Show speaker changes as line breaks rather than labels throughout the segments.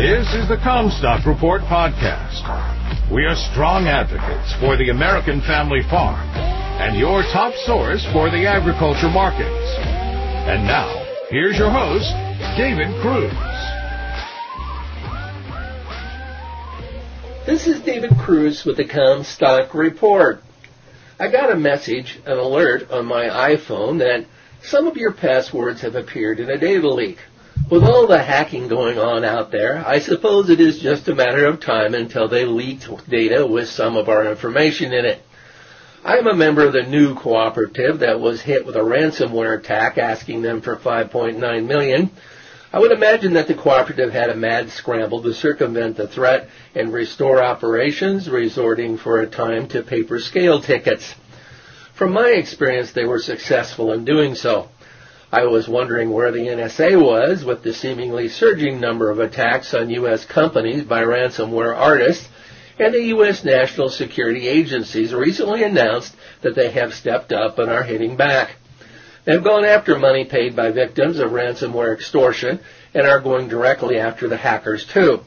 This is the Commstock Report podcast. We are strong advocates for the American family farm and your top source for the agriculture markets. And now, here's your host, David Kruse.
This is David Kruse with the Commstock Report. I got a message, an alert on my iPhone that some of your passwords have appeared in a data leak. With all the hacking going on out there, I suppose it is just a matter of time until they leak data with some of our information in it. I am a member of the new cooperative that was hit with a ransomware attack asking them for 5.9 million. I would imagine that the cooperative had a mad scramble to circumvent the threat and restore operations, resorting for a time to paper scale tickets. From my experience, they were successful in doing so. I was wondering where the NSA was with the seemingly surging number of attacks on U.S. companies by ransomware artists, and the U.S. national security agencies recently announced that they have stepped up and are hitting back. They've gone after money paid by victims of ransomware extortion and are going directly after the hackers too.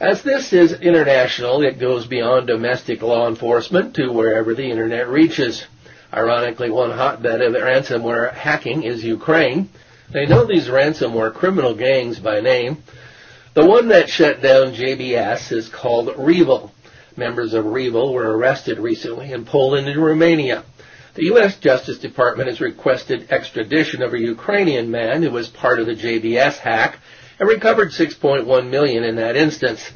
As this is international, it goes beyond domestic law enforcement to wherever the internet reaches. Ironically, one hotbed of ransomware hacking is Ukraine. They know these ransomware criminal gangs by name. The one that shut down JBS is called REvil. Members of REvil were arrested recently in Poland and Romania. The U.S. Justice Department has requested extradition of a Ukrainian man who was part of the JBS hack and recovered 6.1 million in that instance.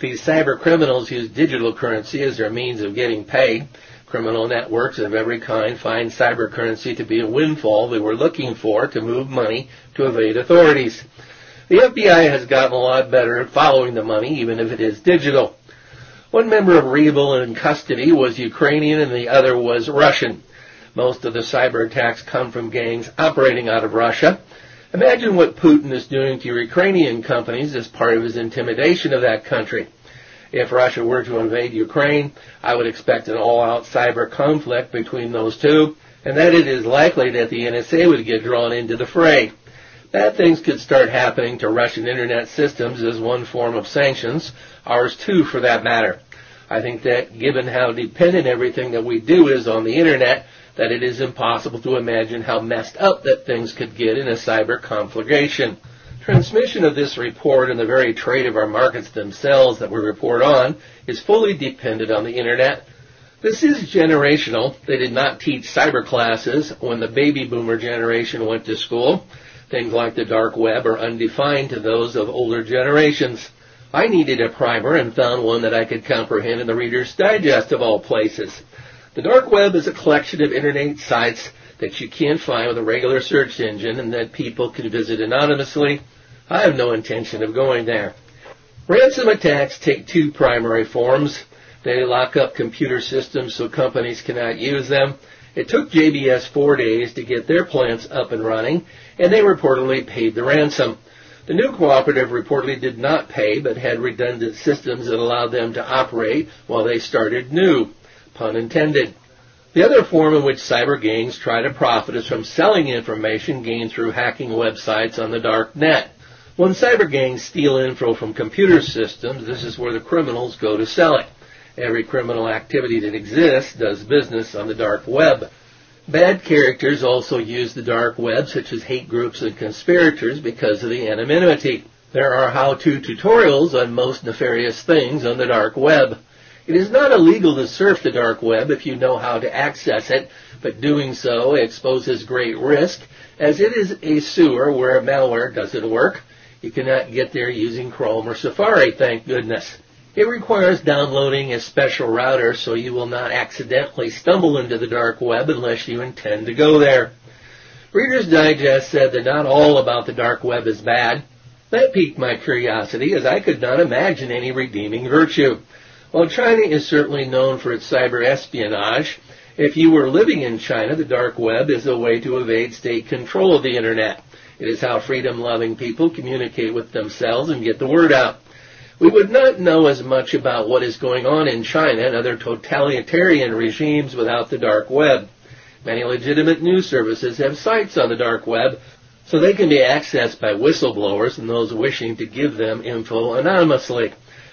These cyber criminals use digital currency as their means of getting paid. Criminal networks of every kind find cyber currency to be a windfall they were looking for to move money to evade authorities. The FBI has gotten a lot better at following the money, even if it is digital. One member of REvil in custody was Ukrainian and the other was Russian. Most of the cyber attacks come from gangs operating out of Russia. Imagine what Putin is doing to Ukrainian companies as part of his intimidation of that country. If Russia were to invade Ukraine, I would expect an all-out cyber conflict between those two, and that it is likely that the NSA would get drawn into the fray. Bad things could start happening to Russian internet systems as one form of sanctions, ours too for that matter. I think that given how dependent everything that we do is on the internet, that it is impossible to imagine how messed up that things could get in a cyber conflagration. Transmission of this report and the very trade of our markets themselves that we report on is fully dependent on the internet. This is generational. They did not teach cyber classes when the baby boomer generation went to school. Things like the dark web are undefined to those of older generations. I needed a primer and found one that I could comprehend in the Reader's Digest of all places. The dark web is a collection of internet sites that you can't find with a regular search engine and that people can visit anonymously. I have no intention of going there. Ransom attacks take two primary forms. They lock up computer systems so companies cannot use them. It took JBS four days to get their plants up and running, and they reportedly paid the ransom. The new cooperative reportedly did not pay, but had redundant systems that allowed them to operate while they started new. Pun intended. The other form in which cyber gangs try to profit is from selling information gained through hacking websites on the dark net. When cyber gangs steal info from computer systems, this is where the criminals go to sell it. Every criminal activity that exists does business on the dark web. Bad characters also use the dark web, such as hate groups and conspirators, because of the anonymity. There are how-to tutorials on most nefarious things on the dark web. It is not illegal to surf the dark web if you know how to access it, but doing so exposes great risk, as it is a sewer where malware doesn't work. You cannot get there using Chrome or Safari, thank goodness. It requires downloading a special router so you will not accidentally stumble into the dark web unless you intend to go there. Reader's Digest said that not all about the dark web is bad. That piqued my curiosity as I could not imagine any redeeming virtue. While China is certainly known for its cyber espionage, if you were living in China, the dark web is a way to evade state control of the internet. It is how freedom-loving people communicate with themselves and get the word out. We would not know as much about what is going on in China and other totalitarian regimes without the dark web. Many legitimate news services have sites on the dark web, so they can be accessed by whistleblowers and those wishing to give them info anonymously.